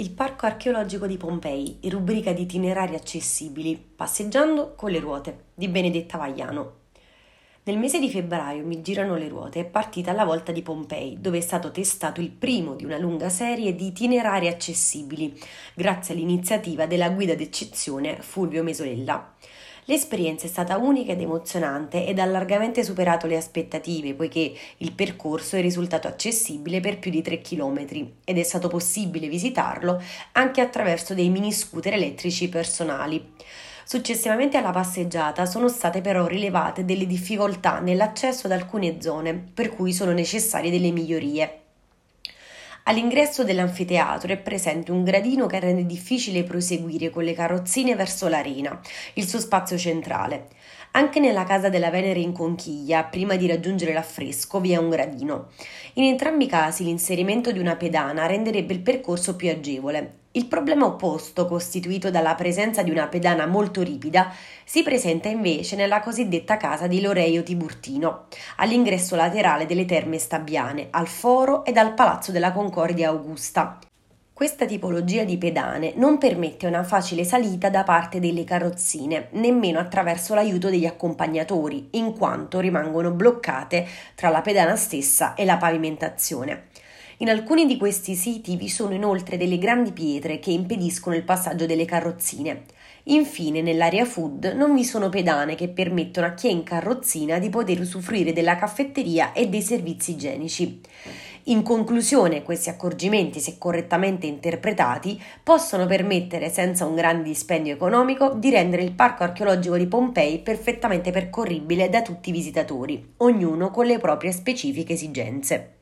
Il Parco archeologico di Pompei, rubrica di itinerari accessibili, passeggiando con le ruote, di Benedetta Vagliano. Nel mese di febbraio Mi girano le ruote è partita alla volta di Pompei, dove è stato testato il primo di una lunga serie di itinerari accessibili, grazie all'iniziativa della guida d'eccezione Fulvio Mesolella. L'esperienza è stata unica ed emozionante ed ha largamente superato le aspettative, poiché il percorso è risultato accessibile per più di 3 km ed è stato possibile visitarlo anche attraverso dei mini scooter elettrici personali. Successivamente alla passeggiata sono state però rilevate delle difficoltà nell'accesso ad alcune zone, per cui sono necessarie delle migliorie. All'ingresso dell'anfiteatro è presente un gradino che rende difficile proseguire con le carrozzine verso l'arena, il suo spazio centrale. Anche nella casa della Venere in conchiglia, prima di raggiungere l'affresco, vi è un gradino. In entrambi i casi l'inserimento di una pedana renderebbe il percorso più agevole. Il problema opposto, costituito dalla presenza di una pedana molto ripida, si presenta invece nella cosiddetta casa di Loreio Tiburtino, all'ingresso laterale delle Terme Stabbiane, al Foro e al Palazzo della Concordia Augusta. Questa tipologia di pedane non permette una facile salita da parte delle carrozzine, nemmeno attraverso l'aiuto degli accompagnatori, in quanto rimangono bloccate tra la pedana stessa e la pavimentazione. In alcuni di questi siti vi sono inoltre delle grandi pietre che impediscono il passaggio delle carrozzine. Infine, nell'area food non vi sono pedane che permettono a chi è in carrozzina di poter usufruire della caffetteria e dei servizi igienici. In conclusione, questi accorgimenti, se correttamente interpretati, possono permettere, senza un grande dispendio economico, di rendere il parco archeologico di Pompei perfettamente percorribile da tutti i visitatori, ognuno con le proprie specifiche esigenze.